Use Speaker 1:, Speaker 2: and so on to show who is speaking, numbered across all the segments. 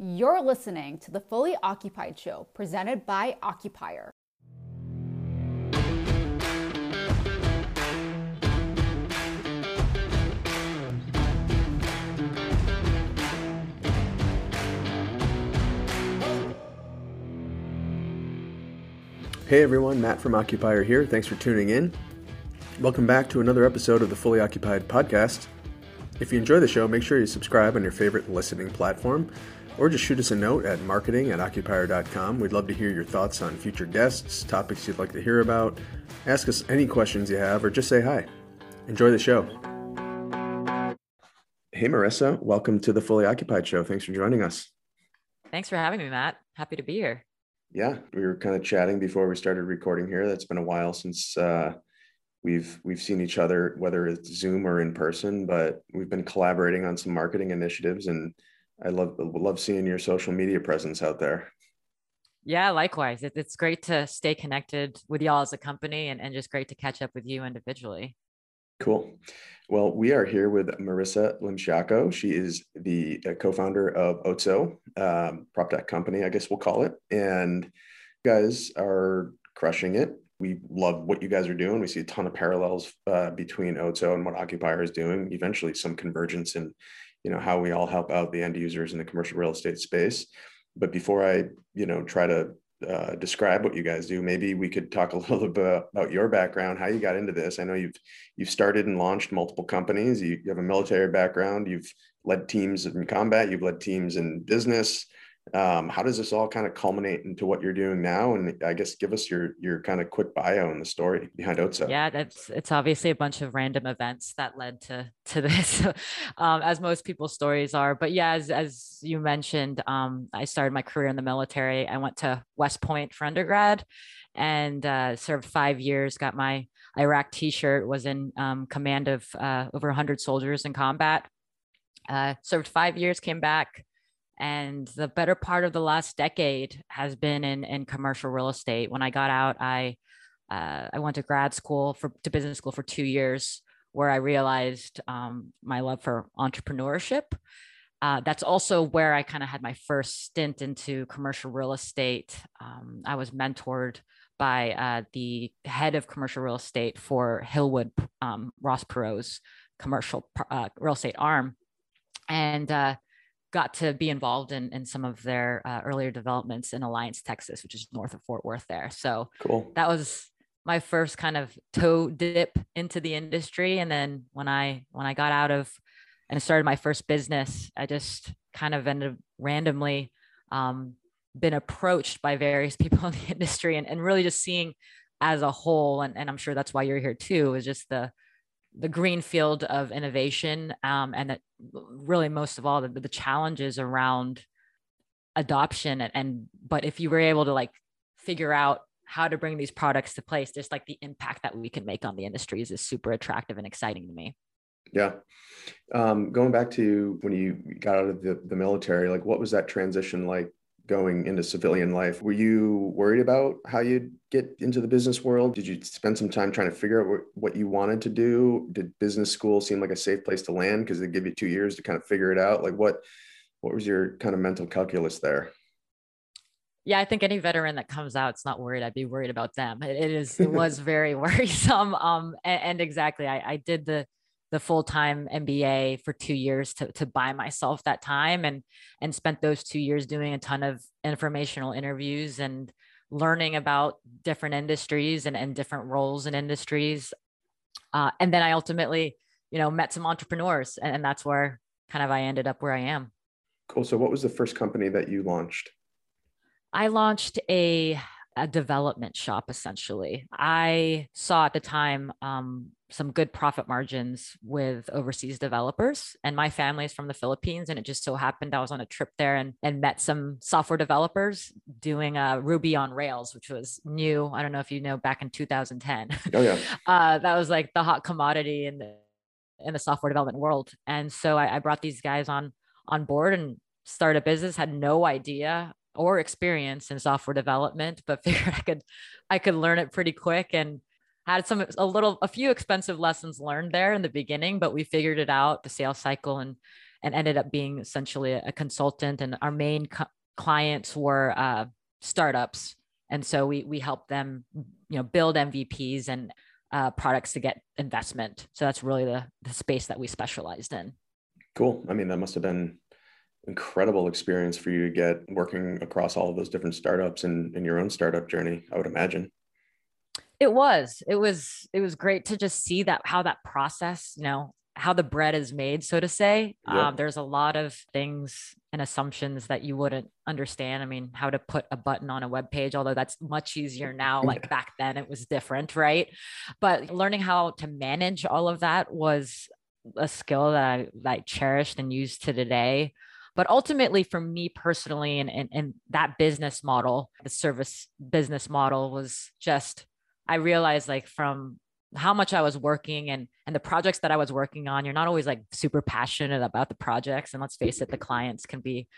Speaker 1: You're listening to the Fully Occupied Show presented by Occupier.
Speaker 2: Hey everyone, Matt from Occupier here. Thanks for tuning in. Welcome back to another episode of the Fully Occupied podcast. If you enjoy the show, make sure you subscribe on your favorite listening platform or just shoot us a note at marketing at occupier.com. We'd love to hear your thoughts on future guests, topics you'd like to hear about. Ask us any questions you have or just say hi. Enjoy the show. Hey Marissa, welcome to the Fully Occupied show. Thanks for joining us.
Speaker 3: Thanks for having me, Matt. Happy to be here
Speaker 2: yeah, we were kind of chatting before we started recording here. That's been a while since uh, we've we've seen each other, whether it's Zoom or in person. But we've been collaborating on some marketing initiatives, and I love love seeing your social media presence out there.
Speaker 3: Yeah, likewise. It, it's great to stay connected with y'all as a company, and, and just great to catch up with you individually.
Speaker 2: Cool. Well, we are here with Marissa Limsiaco. She is the uh, co-founder of Otso, um, prop tech company, I guess we'll call it. And you guys are crushing it. We love what you guys are doing. We see a ton of parallels uh, between Otso and what Occupier is doing. Eventually, some convergence in, you know, how we all help out the end users in the commercial real estate space. But before I, you know, try to uh, describe what you guys do. Maybe we could talk a little bit about your background, how you got into this. I know you've you've started and launched multiple companies. You, you have a military background. You've led teams in combat. You've led teams in business um, how does this all kind of culminate into what you're doing now? And i guess give us your your kind of quick bio and the story behind otso
Speaker 3: yeah that's it's obviously a bunch of random events that led to to this um, as most people's stories are. But yeah as, as you mentioned um, i started my career in the military. I went to west point for undergrad and uh, served five years got my iraq t-shirt was in um, command of uh, over 100 soldiers in combat. Uh, served five years came back and the better part of the last decade has been in in commercial real estate. When I got out, I uh, I went to grad school for to business school for two years, where I realized um, my love for entrepreneurship. Uh, that's also where I kind of had my first stint into commercial real estate. Um, I was mentored by uh, the head of commercial real estate for Hillwood um, Ross Perot's commercial uh, real estate arm, and uh, got to be involved in, in some of their uh, earlier developments in Alliance, Texas, which is north of Fort Worth there. So
Speaker 2: cool.
Speaker 3: that was my first kind of toe dip into the industry. And then when I when I got out of and started my first business, I just kind of ended randomly um, been approached by various people in the industry and, and really just seeing as a whole, and, and I'm sure that's why you're here too, is just the the green field of innovation um, and that really most of all the, the challenges around adoption and, and but if you were able to like figure out how to bring these products to place just like the impact that we can make on the industries is super attractive and exciting to me.
Speaker 2: Yeah. Um, going back to when you got out of the, the military like what was that transition like going into civilian life. Were you worried about how you'd get into the business world? Did you spend some time trying to figure out what you wanted to do? Did business school seem like a safe place to land because they give you two years to kind of figure it out? Like what what was your kind of mental calculus there?
Speaker 3: Yeah, I think any veteran that comes out, it's not worried. I'd be worried about them. it, it is. It was very worrisome. Um, and, and exactly, I, I did the the full-time MBA for two years to, to buy myself that time and and spent those two years doing a ton of informational interviews and learning about different industries and, and different roles in industries. Uh, and then I ultimately, you know, met some entrepreneurs and, and that's where kind of I ended up where I am.
Speaker 2: Cool. So what was the first company that you launched?
Speaker 3: I launched a a development shop essentially. I saw at the time um, some good profit margins with overseas developers. And my family is from the Philippines. And it just so happened I was on a trip there and, and met some software developers doing uh, Ruby on Rails, which was new. I don't know if you know back in 2010.
Speaker 2: Oh, yeah.
Speaker 3: uh, that was like the hot commodity in the, in the software development world. And so I, I brought these guys on on board and started a business, had no idea or experience in software development, but figured I could I could learn it pretty quick and had some a little a few expensive lessons learned there in the beginning but we figured it out the sales cycle and and ended up being essentially a, consultant. And our main co- clients were uh, startups, and so we we helped them, you know, build MVPs and uh, products to get investment. So that's really the the space that we specialized in.
Speaker 2: Cool. I mean, that must have been incredible experience for you to get working across all of those different startups and in your own startup journey. I would imagine.
Speaker 3: It was. It was. It was great to just see that how that process, you know, how the bread is made, so to say. Um, there's a lot of things and assumptions that you wouldn't understand. I mean, how to put a button on a web page, although that's much easier now. Like back then, it was different, right? But learning how to manage all of that was a skill that I, I cherished and used to today. But ultimately, for me personally, and, and, and that business model, the service business model was just, I realized like from how much I was working and and the projects that I was working on. You're not always like super passionate about the projects, and let's face it, the clients can be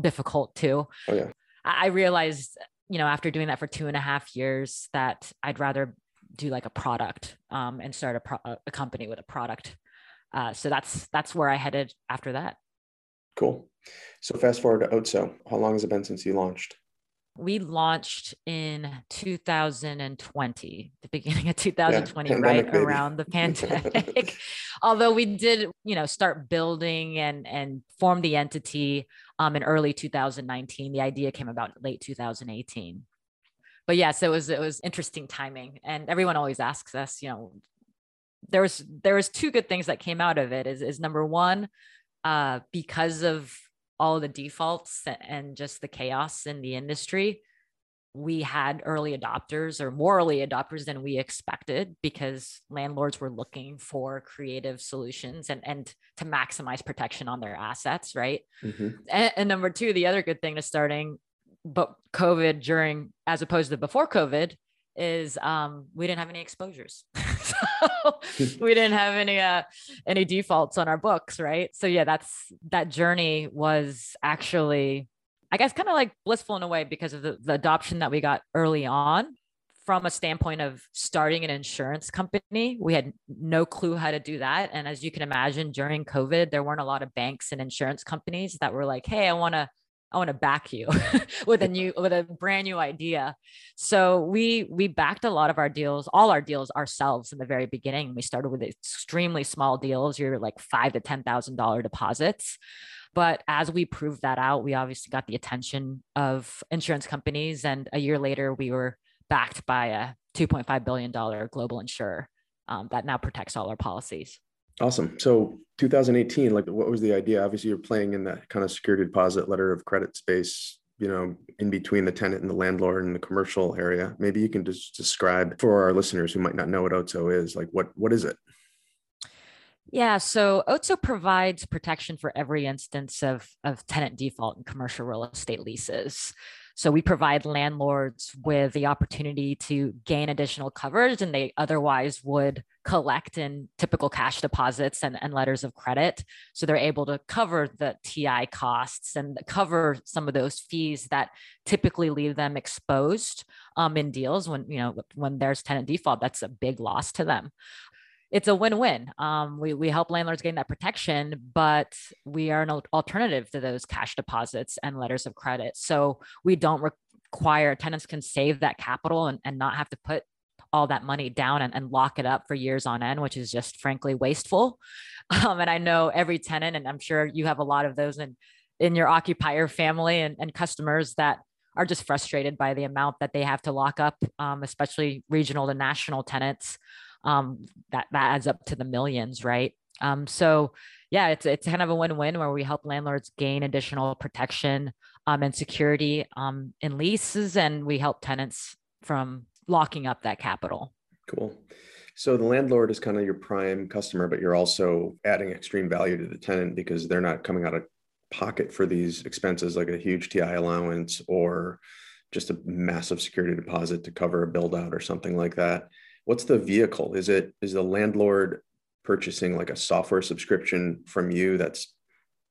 Speaker 3: difficult too.
Speaker 2: Oh yeah.
Speaker 3: I realized, you know, after doing that for two and a half years, that I'd rather do like a product um, and start a, pro- a company with a product. Uh, so that's that's where I headed after that.
Speaker 2: Cool. So fast forward to Otso. How long has it been since you launched?
Speaker 3: We launched in 2020 the beginning of 2020 yeah, right around the pandemic. Although we did you know start building and and form the entity um, in early 2019 the idea came about late 2018 but yes it was it was interesting timing. And everyone always asks us you know there was there was two good things that came out of it is, is number one uh, because of all the defaults and just the chaos in the industry, we had early adopters or more early adopters than we expected because landlords were looking for creative solutions and, and to maximize protection on their assets, right? Mm-hmm. And, and number two, the other good thing to starting, but COVID during as opposed to before COVID is um, we didn't have any exposures. so we didn't have any uh, any defaults on our books, right? So yeah, that's that journey was actually, I guess, kind of like blissful in a way because of the, the adoption that we got early on. From a standpoint of starting an insurance company, we had no clue how to do that. And as you can imagine, during COVID, there weren't a lot of banks and insurance companies that were like, "Hey, I want to." I want to back you with a new with a brand new idea. So we we backed a lot of our deals, all our deals ourselves in the very beginning. We started with extremely small deals, you're like five to ten thousand dollar deposits. But as we proved that out, we obviously got the attention of insurance companies. And a year later, we were backed by a $2.5 billion global insurer um, that now protects all our policies.
Speaker 2: Awesome. So 2018, like what was the idea? Obviously, you're playing in that kind of security deposit letter of credit space, you know, in between the tenant and the landlord in the commercial area. Maybe you can just describe for our listeners who might not know what Otso is, like what what is it?
Speaker 3: Yeah, so Otso provides protection for every instance of, of tenant default in commercial real estate leases. So we provide landlords with the opportunity to gain additional coverage and they otherwise would collect in typical cash deposits and, and letters of credit. So they're able to cover the TI costs and cover some of those fees that typically leave them exposed um, in deals when, you know, when there's tenant default, that's a big loss to them it's a win-win. Um, we we help landlords gain that protection, but we are an alternative to those cash deposits and letters of credit. So we don't require tenants can save that capital and, and not have to put all that money down and, and lock it up for years on end, which is just frankly wasteful. Um, and I know every tenant, and I'm sure you have a lot of those in in your occupier family and, and customers that are just frustrated by the amount that they have to lock up, um, especially regional to national tenants um, that that adds up to the millions, right? Um, so yeah, it's it's kind of a win-win where we help landlords gain additional protection um, and security um, in leases, and we help tenants from locking up that capital.
Speaker 2: Cool. So the landlord is kind of your prime customer, but you're also adding extreme value to the tenant because they're not coming out of pocket for these expenses like a huge TI allowance or just a massive security deposit to cover a build out or something like that what's the vehicle? Is it is the landlord purchasing like a software subscription from you that's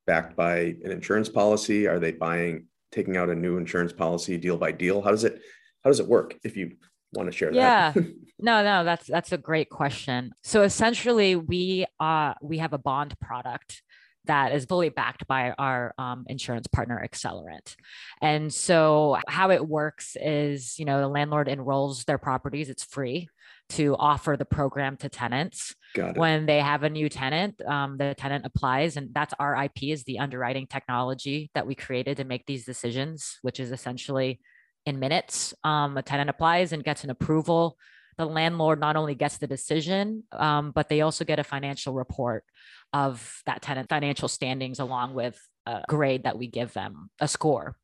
Speaker 2: backed by an insurance policy? Are they buying taking out a new insurance policy deal by deal? How does it how does it work if you want to share
Speaker 3: yeah. that? Yeah. no, no, that's that's a great question. So essentially we uh we have a bond product that is fully backed by our um, insurance partner Accelerant. And so how it works is, you know, the landlord enrolls their properties, it's free to offer the program to tenants. When they have a new tenant, um, the tenant applies, and that's our IP is the underwriting technology that we created to make these decisions, which is essentially in minutes. Um, a tenant applies and gets an approval. The landlord not only gets the decision, um, but they also get a financial report of that tenant financial standings along with a grade that we give them, a score.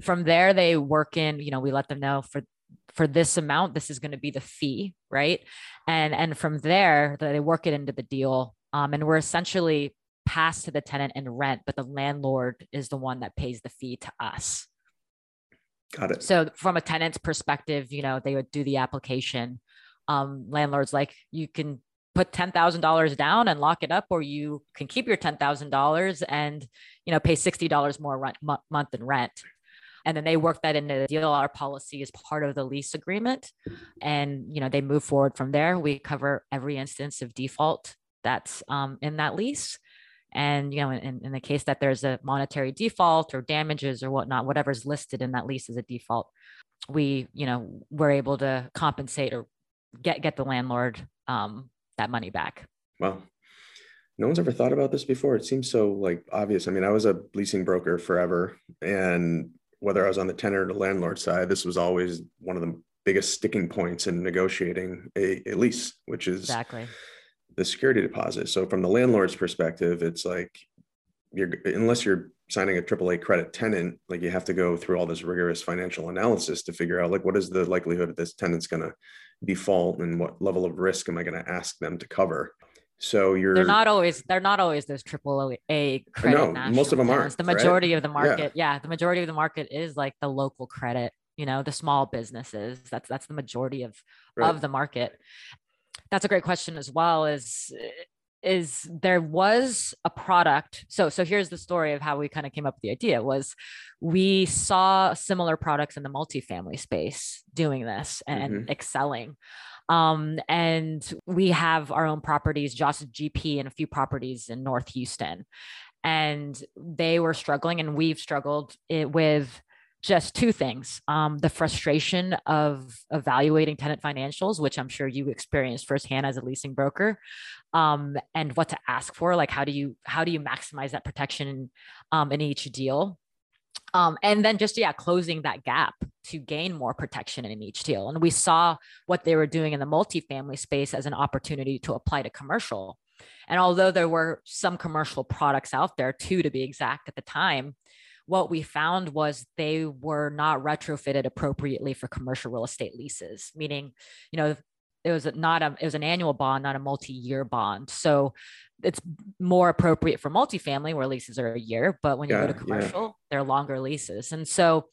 Speaker 3: From there, they work in, you know, we let them know for for this amount this is going to be the fee right? And and from there they work it into the deal um, and we're essentially passed to the tenant in rent but the landlord is the one that pays the fee to us.
Speaker 2: Got it.
Speaker 3: So from a tenant's perspective you know they would do the application. Um, landlords like you can put $10,000 down and lock it up or you can keep your $10,000 and you know pay $60 more rent, m- month in rent and then they work that into the deal. Our policy is part of the lease agreement and you know they move forward from there. We cover every instance of default that's um, in that lease. And you know in, in the case that there's a monetary default or damages or whatnot whatever's listed in that lease as a default we you know we're able to compensate or get get the landlord um, that money back.
Speaker 2: Well no one's ever thought about this before. It seems so like obvious. I mean i was a leasing broker forever and whether I was on the tenant or the landlord side, this was always one of the biggest sticking points in negotiating a, a lease, which is
Speaker 3: exactly
Speaker 2: the security deposit. So from the landlord's perspective, it's like you're unless you're signing a AAA credit tenant, like you have to go through all this rigorous financial analysis to figure out like what is the likelihood that this tenant's going to default and what level of risk am I going to ask them to cover. So you're
Speaker 3: they're not always they're not always those triple A credit.
Speaker 2: No, most of them aren't.
Speaker 3: The majority right? of the market, yeah. yeah, the majority of the market is like the local credit. You know, the small businesses. That's that's the majority of right. of the market. That's a great question as well. Is is there was a product so so here's the story of how we kind of came up with the idea was we saw similar products in the multifamily space doing this and mm-hmm. excelling um, and we have our own properties, Josh GP, and a few properties in North Houston. And they were struggling, and we've struggled with just two things um, the frustration of evaluating tenant financials, which I'm sure you experienced firsthand as a leasing broker, um, and what to ask for. Like, how do you how do you maximize that protection um, in each deal? Um, and then just yeah closing that gap to gain more protection in each deal and we saw what they were doing in the multifamily space as an opportunity to apply to commercial. And although there were some commercial products out there two to be exact at the time what we found was they were not retrofitted appropriately for commercial real estate leases meaning you know it was not a it was an annual bond not a multi-year bond so it's more appropriate for multifamily where leases are a year, but when you yeah, go to commercial, yeah. they're longer leases. And so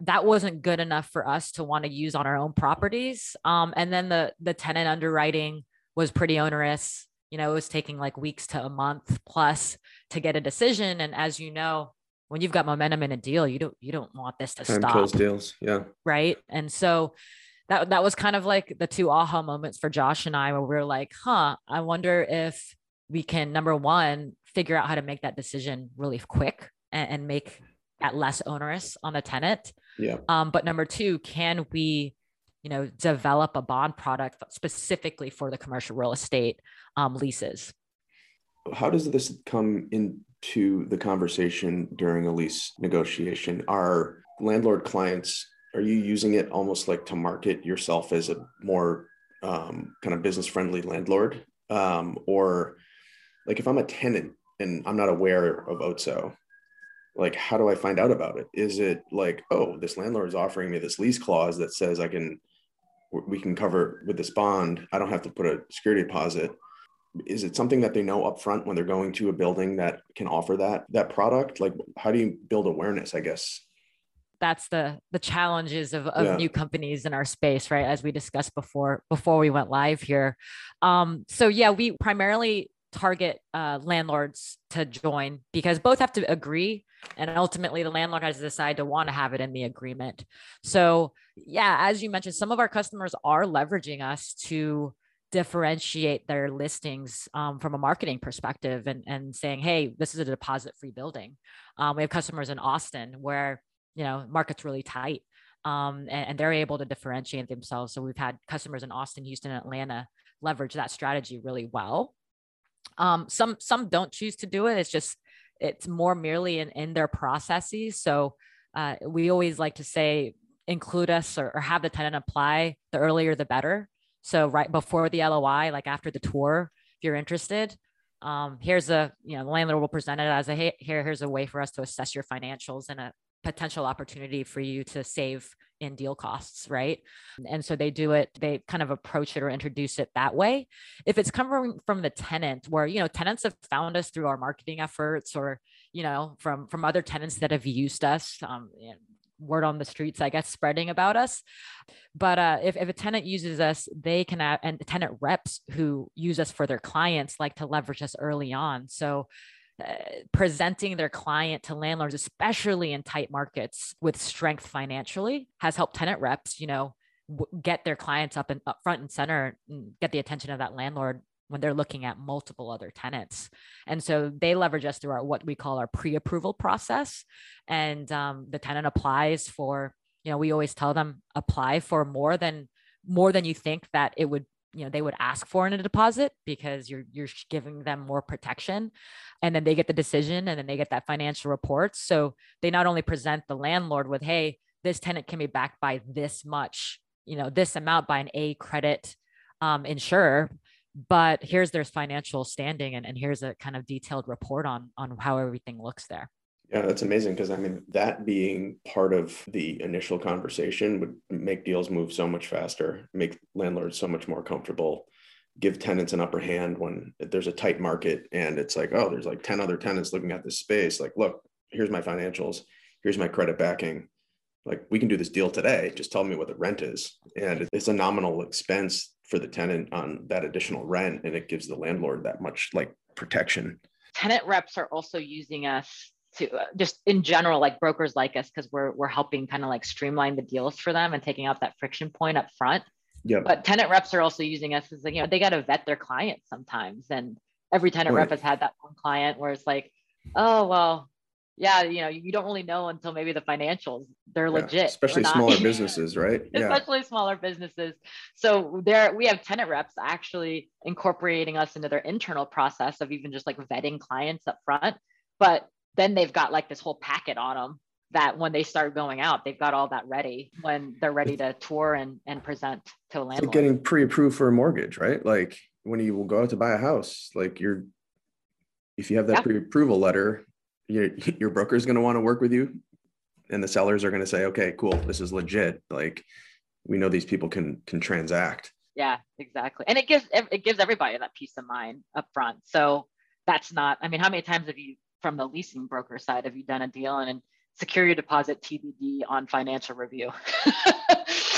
Speaker 3: that wasn't good enough for us to want to use on our own properties. Um, and then the the tenant underwriting was pretty onerous. You know, it was taking like weeks to a month plus to get a decision. And as you know, when you've got momentum in a deal, you don't you don't want this to Time stop.
Speaker 2: Close deals, yeah.
Speaker 3: Right. And so that that was kind of like the two aha moments for Josh and I, where we are like, huh, I wonder if we can number one figure out how to make that decision really quick and, and make that less onerous on the tenant.
Speaker 2: Yeah.
Speaker 3: Um, but number two, can we, you know, develop a bond product specifically for the commercial real estate um, leases?
Speaker 2: How does this come into the conversation during a lease negotiation? Are landlord clients are you using it almost like to market yourself as a more um, kind of business friendly landlord um, or like if I'm a tenant and I'm not aware of OTSO, like how do I find out about it? Is it like, oh, this landlord is offering me this lease clause that says I can we can cover with this bond. I don't have to put a security deposit. Is it something that they know upfront when they're going to a building that can offer that that product? Like how do you build awareness, I guess?
Speaker 3: That's the the challenges of, of yeah. new companies in our space right as we discussed before before we went live here um so yeah we primarily target uh, landlords to join because both have to agree and ultimately the landlord has to decide to want to have it in the agreement so yeah as you mentioned some of our customers are leveraging us to differentiate their listings um, from a marketing perspective and, and saying, hey, this is a deposit free building. Um, we have customers in Austin where, you know, market's really tight um, and, and, they're able to differentiate themselves. So we've had customers in Austin, Houston, Atlanta leverage that strategy really well. Um, some some don't choose to do it. It's just it's more merely in, in their processes. So uh, we always like to say include us or, or have the tenant apply the earlier the better so right before the LOI, like after the tour, if you're interested, um, here's a you know the landlord will present it as a hey, here here's a way for us to assess your financials and a potential opportunity for you to save in deal costs, right? And so they do it, they kind of approach it or introduce it that way. If it's coming from the tenant, where you know tenants have found us through our marketing efforts, or you know from from other tenants that have used us, um, word on the streets, I guess, spreading about us. But uh, if, if a tenant uses us, they can, have, and tenant reps who use us for their clients like to leverage us early on. So uh, presenting their client to landlords, especially in tight markets with strength financially, has helped tenant reps, you know, w- get their clients up and up front and center and get the attention of that landlord when they're looking at multiple other tenants. And so they leverage us through our what we call our pre-approval process. And um, the tenant applies for, you know, we always tell them apply for more than more than you think that it would you know they would ask for in a deposit because you're you're giving them more protection. And then they get the decision and then they get that financial report. So they not only present the landlord with hey this tenant can be backed by this much you know this amount by an a credit um, insurer but here's their financial standing and, and here's a kind of detailed report on on how everything looks there
Speaker 2: yeah that's amazing because i mean that being part of the initial conversation would make deals move so much faster make landlords so much more comfortable give tenants an upper hand when there's a tight market and it's like oh there's like 10 other tenants looking at this space like look here's my financials here's my credit backing. Like we can do this deal today just tell me what the rent is. And it's a nominal expense for the tenant on that additional rent and it gives the landlord that much like protection.
Speaker 3: Tenant reps are also using us to uh, just in general like brokers like us because we're we're helping kind of like streamline the deals for them and taking out that friction point up front yeah but tenant reps are also using us as like you know they got to vet their clients sometimes and every tenant right. rep has had that one client where it's like oh well yeah, you know, you don't really know until maybe the financials. They're yeah, legit.
Speaker 2: Especially smaller businesses, right?
Speaker 3: Yeah. Especially smaller businesses. So there we have tenant reps actually incorporating us into their internal process of even just like vetting clients up front. But then they've got like this whole packet on them that when they start going out, they've got all that ready when they're ready to tour and, and present to a landlord.
Speaker 2: Like getting pre-approved for a mortgage, right? Like when you will go out to buy a house, like you're if you have that yep. pre-approval letter, your your broker is going to want to work with you and the sellers are going to say okay cool this is legit like we know these people can can transact
Speaker 3: yeah exactly and it gives it gives everybody that peace of mind up front so that's not i mean how many times have you from the leasing broker side have you done a deal and secure your deposit tbd on financial review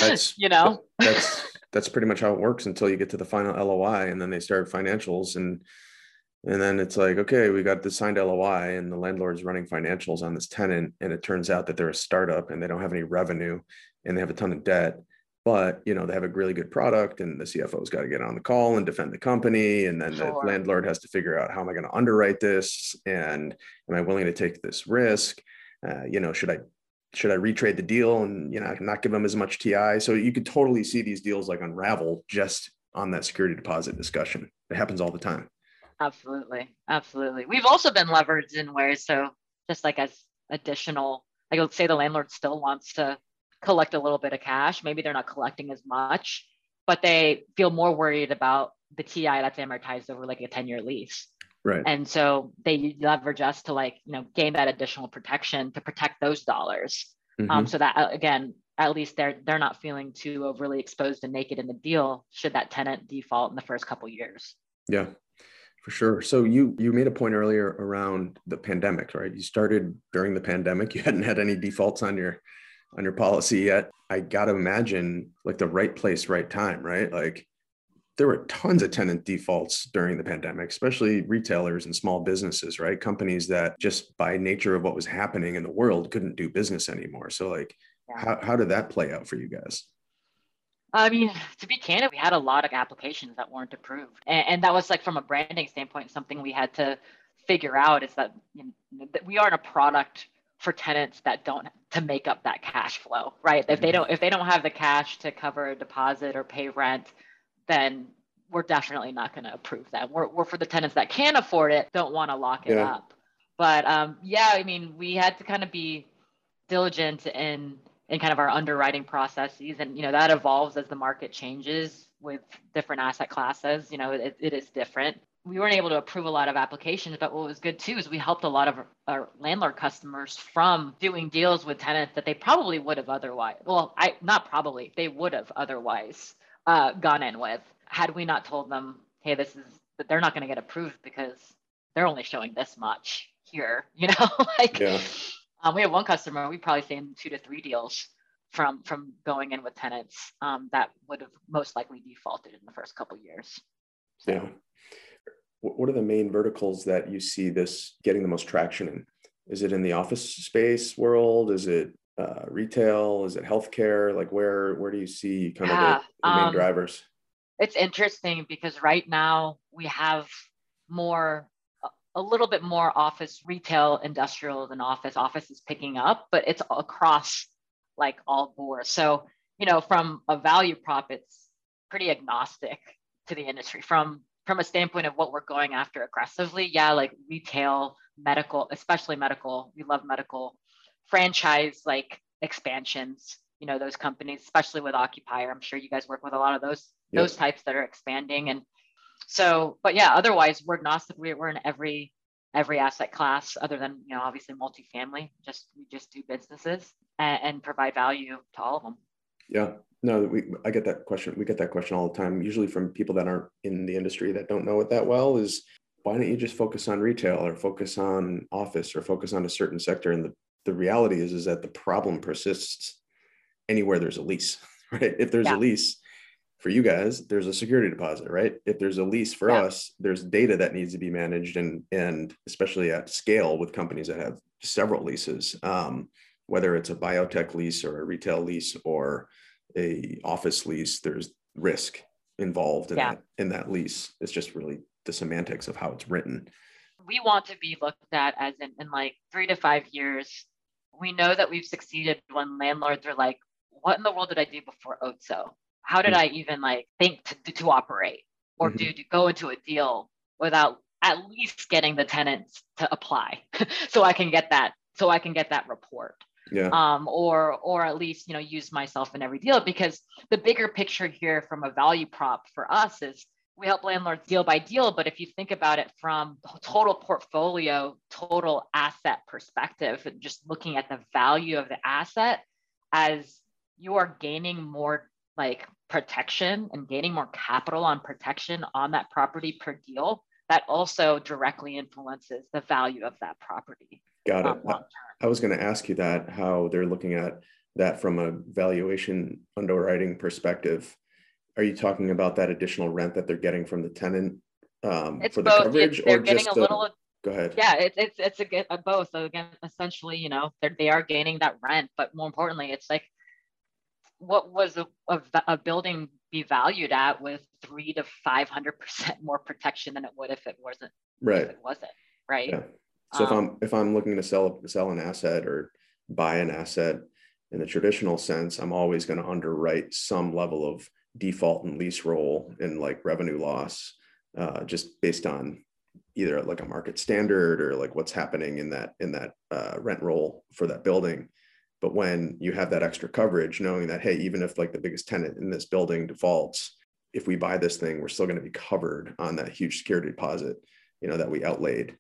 Speaker 3: that's you know
Speaker 2: that's that's pretty much how it works until you get to the final loi and then they start financials and and then it's like, okay, we got the signed LOI and the landlord's running financials on this tenant. And it turns out that they're a startup and they don't have any revenue and they have a ton of debt. But you know, they have a really good product and the CFO's got to get on the call and defend the company. And then sure. the landlord has to figure out how am I going to underwrite this? And am I willing to take this risk? Uh, you know, should I should I retrade the deal and you know not give them as much TI? So you could totally see these deals like unravel just on that security deposit discussion. It happens all the time.
Speaker 3: Absolutely. Absolutely. We've also been leveraged in ways. So just like as additional, like let's say the landlord still wants to collect a little bit of cash. Maybe they're not collecting as much, but they feel more worried about the TI that's amortized over like a 10 year lease.
Speaker 2: Right.
Speaker 3: And so they leverage us to like, you know, gain that additional protection to protect those dollars. Um, mm-hmm. Um, so that uh, again, at least they're they're not feeling too overly exposed and naked in the deal should that tenant default in the first couple years.
Speaker 2: Yeah. For sure. So you you made a point earlier around the pandemic, right? You started during the pandemic. You hadn't had any defaults on your on your policy yet. I got to imagine like the right place, right time, right? Like there were tons of tenant defaults during the pandemic, especially retailers and small businesses, right? Companies that just by nature of what was happening in the world couldn't do business anymore. So like yeah. how how did that play out for you guys?
Speaker 3: I mean, to be candid, we had a lot of applications that weren't approved. And, and that was like from a branding standpoint, something we had to figure out is that, you know, that we aren't a product for tenants that don't to make up that cash flow, right? If they mm-hmm. don't if they don't have the cash to cover a deposit or pay rent, then we're definitely not going to approve that. We're, we're for the tenants that can afford it, don't want to lock it yeah. up. But um, yeah, I mean, we had to kind of be diligent in in kind of our underwriting processes, and you know that evolves as the market changes with different asset classes. You know, it, it is different. We weren't able to approve a lot of applications, but what was good too is we helped a lot of our landlord customers from doing deals with tenants that they probably would have otherwise. Well, I not probably they would have otherwise uh, gone in with had we not told them, hey, this is that they're not going to get approved because they're only showing this much here, you know, like yeah. um, we have one customer, we probably seen two to three deals from from going in with tenants um, that would have most likely defaulted in the first couple years.
Speaker 2: So. Yeah. What are the main verticals that you see this getting the most traction in? Is it in the office space world? Is it uh, retail? Is it healthcare? Like where where do you see kind yeah, of the, the main um, drivers?
Speaker 3: It's interesting because right now we have more a little bit more office retail industrial than office office is picking up but it's across like all boards so you know from a value prop it's pretty agnostic to the industry from from a standpoint of what we're going after aggressively yeah like retail medical especially medical we love medical franchise like expansions you know those companies especially with occupier i'm sure you guys work with a lot of those yep. those types that are expanding and so, but yeah, otherwise we're agnostic. We're in every every asset class other than you know obviously multifamily. Just we just do businesses and, and provide value to all of them.
Speaker 2: Yeah, no, we I get that question. We get that question all the time, usually from people that aren't in the industry that don't know it that well. Is why don't you just focus on retail or focus on office or focus on a certain sector? And the the reality is is that the problem persists anywhere there's a lease, right? If there's yeah. a lease, for you guys there's a security deposit right if there's a lease for yeah. us there's data that needs to be managed and and especially at scale with companies that have several leases um, whether it's a biotech lease or a retail lease or a office lease there's risk involved in yeah. that in that lease it's just really the semantics of how it's written
Speaker 3: we want to be looked at as in, in like three to five years we know that we've succeeded when landlords are like what in the world did i do before otso how did I even like think to, to operate or mm-hmm. do to go into a deal without at least getting the tenants to apply so I can get that so I can get that report.
Speaker 2: Yeah.
Speaker 3: Um, or or at least you know use myself in every deal because the bigger picture here from a value prop for us is we help landlords deal by deal but if you think about it from total portfolio total asset perspective just looking at the value of the asset as you are gaining more like protection and gaining more capital on protection on that property per deal, that also directly influences the value of that property.
Speaker 2: Got it. Um, I was going to ask you that how they're looking at that from a valuation underwriting perspective. Are you talking about that additional rent that they're getting from the tenant um,
Speaker 3: for the both. coverage, it's, or just a little.
Speaker 2: Go ahead.
Speaker 3: Yeah, it's it's it's a, a both. So again, essentially, you know, they they are gaining that rent, but more importantly, it's like what was a, a, a, building be valued at with three to 500 percent more protection than it would if it wasn't
Speaker 2: right
Speaker 3: if it wasn't right
Speaker 2: yeah. So um, if i'm if i'm looking to sell sell an asset or buy an asset in the traditional sense i'm always going to underwrite some level of default and lease roll and like revenue loss uh, just based on either like a market standard or like what's happening in that in that uh, rent roll for that building but when you have that extra coverage, knowing that, hey, even if like the biggest tenant in this building defaults, if we buy this thing, we're still going to be covered on that huge security deposit, you know, that we outlaid.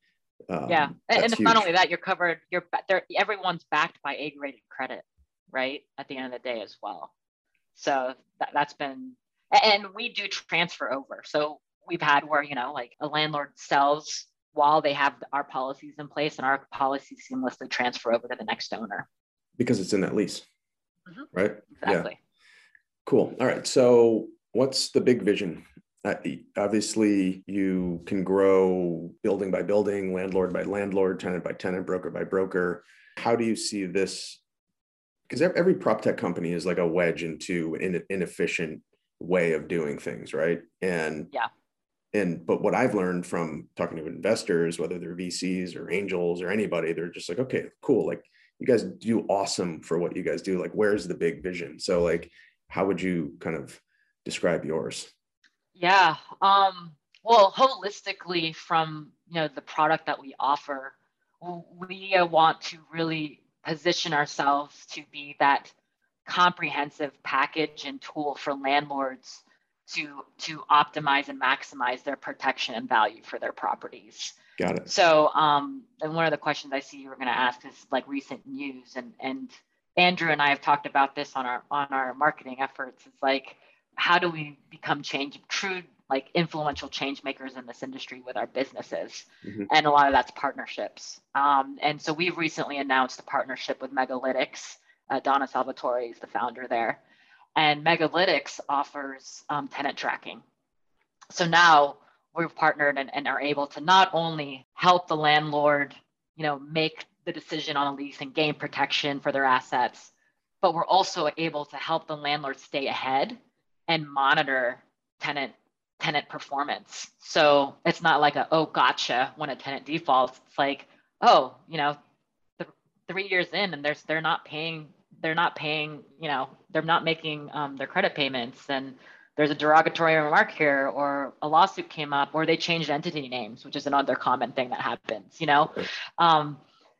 Speaker 3: Um, yeah, and, and not only that, you're covered. You're. Everyone's backed by A-graded credit, right? At the end of the day, as well. So that, that's been, and we do transfer over. So we've had where you know, like a landlord sells while they have our policies in place, and our policies seamlessly transfer over to the next owner
Speaker 2: because it's in that lease, mm-hmm. right?
Speaker 3: Exactly. Yeah.
Speaker 2: Cool. All right. So, what's the big vision? Uh, obviously, you can grow building by building, landlord by landlord, tenant by tenant, broker by broker. How do you see this because every prop tech company is like a wedge into an inefficient way of doing things, right? And
Speaker 3: yeah.
Speaker 2: And but what I've learned from talking to investors, whether they're VCs or angels or anybody, they're just like, okay, cool. Like you guys do awesome for what you guys do. Like, where's the big vision? So like, how would you kind of describe yours?
Speaker 3: Yeah. Um, well, holistically from you know the product that we offer, we want to really position ourselves to be that comprehensive package and tool for landlords to to optimize and maximize their protection and value for their properties.
Speaker 2: Got it.
Speaker 3: So, um, and one of the questions I see you were going to ask is like recent news, and and Andrew and I have talked about this on our on our marketing efforts. It's like how do we become change true like influential change makers in this industry with our businesses? Mm-hmm. and a lot of that's partnerships. Um, and so we've recently announced a partnership with megalytics. Uh, donna salvatore is the founder there. And megalytics offers um, tenant tracking. So now we've partnered and, and are able to not only help the landlord you know make the decision on a lease and gain protection for their assets but we're also able to help the landlord stay ahead and monitor tenant tenant performance. So it's not like a oh gotcha when a tenant defaults. It's like oh you know th- three years in and there's they're not paying they're not paying you know they're not making um, their credit payments and there's a derogatory remark here or a lawsuit came up or they changed entity names which is another common thing that happens you know um,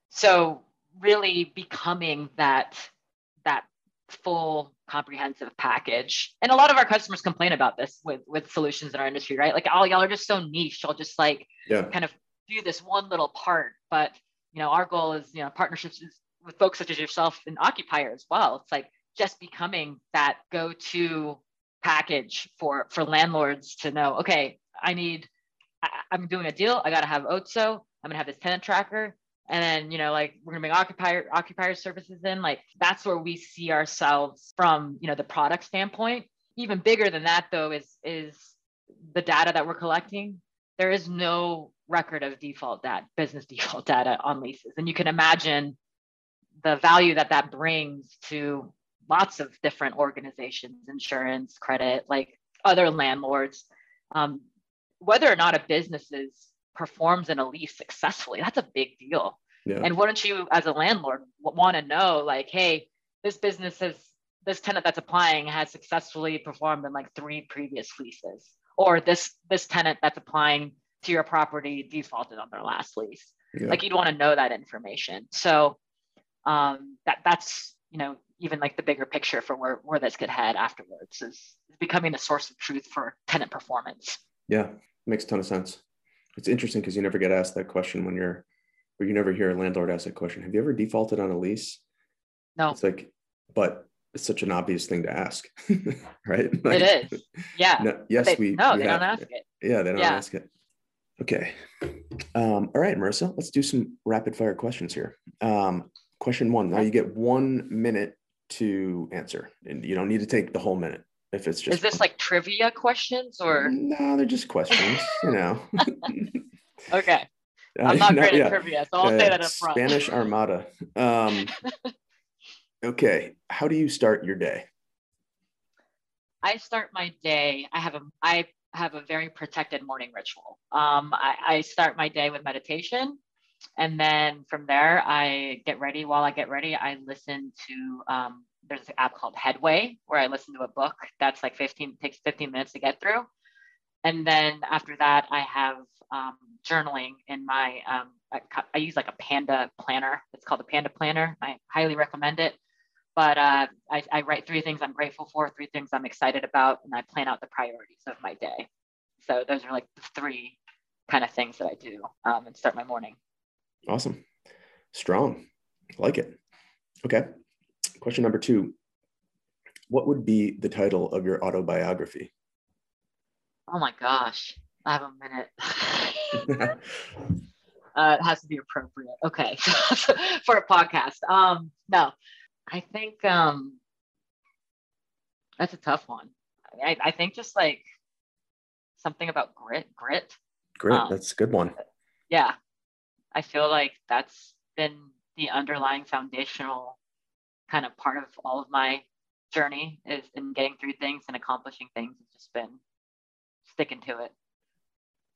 Speaker 3: so really becoming that that full comprehensive package. And a lot of our customers complain about this with with solutions in our industry, right? Like, oh, y'all are just so niche. Y'all just like yeah. kind of do this one little part. But you know, our goal is you know partnerships with folks such as yourself and Occupier as well. It's like just becoming that go-to package for for landlords to know. Okay, I need. I, I'm doing a deal. I got to have OTSO. I'm gonna have this tenant tracker and then you know like we're gonna bring occupier occupier services in like that's where we see ourselves from you know the product standpoint. Even bigger than that though is is the data that we're collecting. There is no record of default data business default data on leases. And you can imagine the value that that brings to lots of different organizations insurance credit like other landlords. Um, whether or not a business is performs in a lease successfully. That's a big deal. Yeah. and wouldn't you as a landlord want to know like hey this business has this tenant that's applying has successfully performed in like three previous leases or this this tenant that's applying to your property defaulted on their last lease. Yeah. like you'd want to know that information. So um, that that's you know even like the bigger picture for where, where this could head afterwards is, is becoming a source of truth for tenant performance.
Speaker 2: Yeah makes a ton of sense it's interesting because you never get asked that question when you're, or you never hear a landlord ask that question. Have you ever defaulted on a lease?
Speaker 3: No.
Speaker 2: It's like, but it's such an obvious thing to ask, right? Like,
Speaker 3: it is. Yeah.
Speaker 2: No, yes,
Speaker 3: they,
Speaker 2: we.
Speaker 3: No,
Speaker 2: we
Speaker 3: they have, don't ask it.
Speaker 2: Yeah, they don't yeah. ask it. Okay. Um, all right, Marissa, let's do some rapid fire questions here. Um, question one. Now you get one minute to answer, and you don't need to take the whole minute if it's just
Speaker 3: is this like trivia questions or
Speaker 2: no they're just questions you know.
Speaker 3: Okay. Uh, i'm not no, great yeah. at trivia so i'll uh, say that up front.
Speaker 2: Spanish armada. Um, okay how do you start your day?
Speaker 3: I start my day i have a i have a very protected morning ritual. Um, I, I start my day with meditation and then from there i get ready while i get ready i listen to um, there's an app called Headway where I listen to a book that's like 15 takes 15 minutes to get through. And then after that, I have um, journaling in my, um, I, I, use like a Panda planner. It's called the Panda Planner. I highly recommend it. But uh, I, I write three things I'm grateful for, three things I'm excited about, and I plan out the priorities of my day. So those are like the three kind of things that I do um, and start my morning.
Speaker 2: Awesome. Strong. like it. Okay. Question number two What would be the title of your autobiography?
Speaker 3: Oh my gosh, I have a minute. uh, it has to be appropriate. Okay, for a podcast. Um, no, I think um, that's a tough one. I, I think just like something about grit, grit.
Speaker 2: Grit, um, that's a good one.
Speaker 3: Yeah, I feel like that's been the underlying foundational kind of part of all of my journey is in getting through things and accomplishing things. It's just been sticking to it.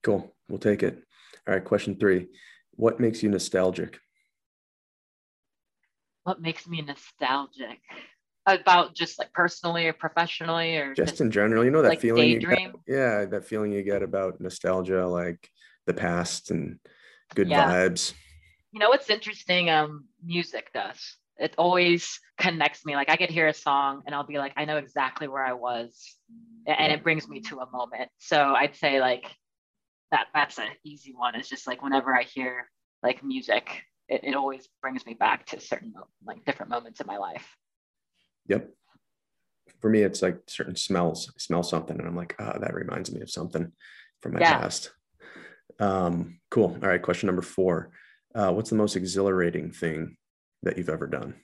Speaker 2: Cool. We'll take it. All right. Question three What makes you nostalgic?
Speaker 3: What makes me nostalgic? About just like personally or professionally or
Speaker 2: just, just in general, you know that
Speaker 3: like
Speaker 2: feeling you get, yeah, that feeling you get about nostalgia, like the past and good
Speaker 3: Yeah.
Speaker 2: vibes.
Speaker 3: You know what's interesting? Um, music does. It always connects me. Like I could hear a song and I'll be like, I know exactly where I was, and it brings me to a moment. So I'd say like that. That's an easy one. It's just like whenever I hear like music, it, it always brings me back to certain like different moments in my life.
Speaker 2: Yep. For me, it's like certain smells. I smell something and I'm like, ah, that reminds me of something from my
Speaker 3: Yeah.
Speaker 2: past. Um, cool. All right. Question number four. Uh, what's the most exhilarating thing that you've ever done?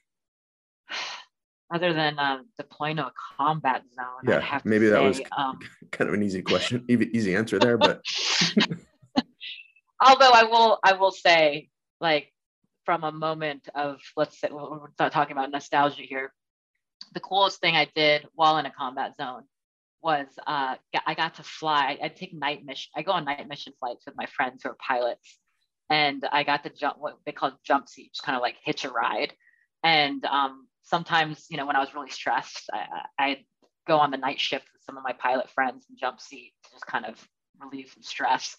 Speaker 3: Other than um, deploying to a combat zone,
Speaker 2: Yeah,
Speaker 3: I'd have to
Speaker 2: maybe that was-
Speaker 3: um,
Speaker 2: Kind of an easy question, easy, easy answer there, but
Speaker 3: although I will I will say like from a moment of let's say we're not talking about nostalgia here. The coolest thing I did while in a combat zone was uh, I got to fly. I take night mission. I go on night mission flights with my friends who are pilots, and I got to jump what they call jump seat, just kind of like hitch a ride. And um, sometimes, you know, when I was really stressed, I, I'd go on the night shift with some of my pilot friends and jump seat to just kind of relieve some stress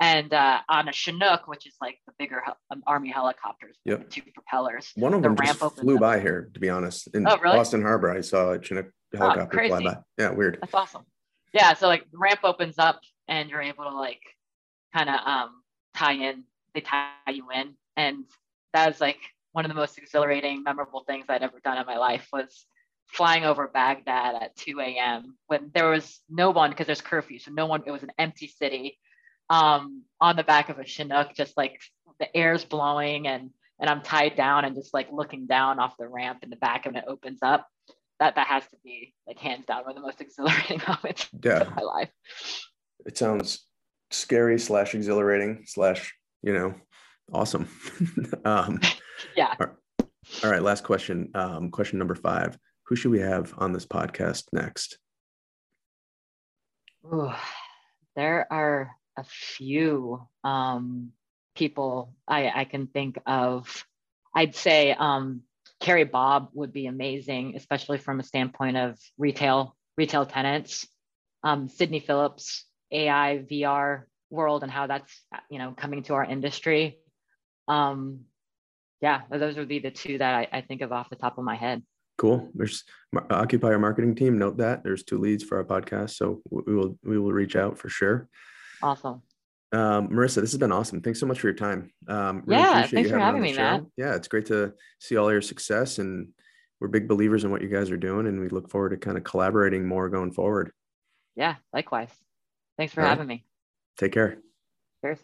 Speaker 3: and uh, on a Chinook, which is like the bigger um, army helicopters with
Speaker 2: Yep.
Speaker 3: the two propellers.
Speaker 2: one of
Speaker 3: The
Speaker 2: them just
Speaker 3: ramp opens
Speaker 2: flew
Speaker 3: up.
Speaker 2: by here, to be honest. In
Speaker 3: Oh, really?
Speaker 2: Boston Harbor, I saw a Chinook helicopter fly by. Yeah, weird.
Speaker 3: That's awesome. Yeah, so like the ramp opens up and you're able to like kind of um, tie in. They tie you in, and that was like one of the most exhilarating, memorable things I'd ever done in my life was flying over Baghdad at 2 a.m. when there was no one because there's curfew, so no one. It was an empty city. Um, on the back of a Chinook, just like the air's blowing and and I'm tied down and just like looking down off the ramp and the back and it opens up. That that has to be like hands down one of the most exhilarating moments
Speaker 2: Yeah.
Speaker 3: of my life.
Speaker 2: It sounds scary slash exhilarating slash, you know, awesome. um,
Speaker 3: Yeah.
Speaker 2: all right, last question. Um, question number five. Who should we have on this podcast next?
Speaker 3: Ooh, there are a few um, people I, I can think of. I'd say um, Carrie Bob would be amazing, especially from a standpoint of retail retail tenants. Um, Sydney Phillips, AI VR world, and how that's you know coming to our industry. Um, yeah, those would be the two that I, I think of off the top of my head.
Speaker 2: Cool. There's our marketing team. Note that there's two leads for our podcast, so we will we will reach out for sure.
Speaker 3: Awesome.
Speaker 2: Um, Marissa, this has been awesome. Thanks so much for your time. Um,
Speaker 3: Yeah,
Speaker 2: appreciate
Speaker 3: thanks for
Speaker 2: on
Speaker 3: having me. Matt.
Speaker 2: Yeah, it's great to see all your success, and we're big believers in what you guys are doing, and we look forward to kind of collaborating more going forward.
Speaker 3: Yeah, likewise. Thanks for
Speaker 2: All right.
Speaker 3: having me.
Speaker 2: Take care.
Speaker 3: Cheers.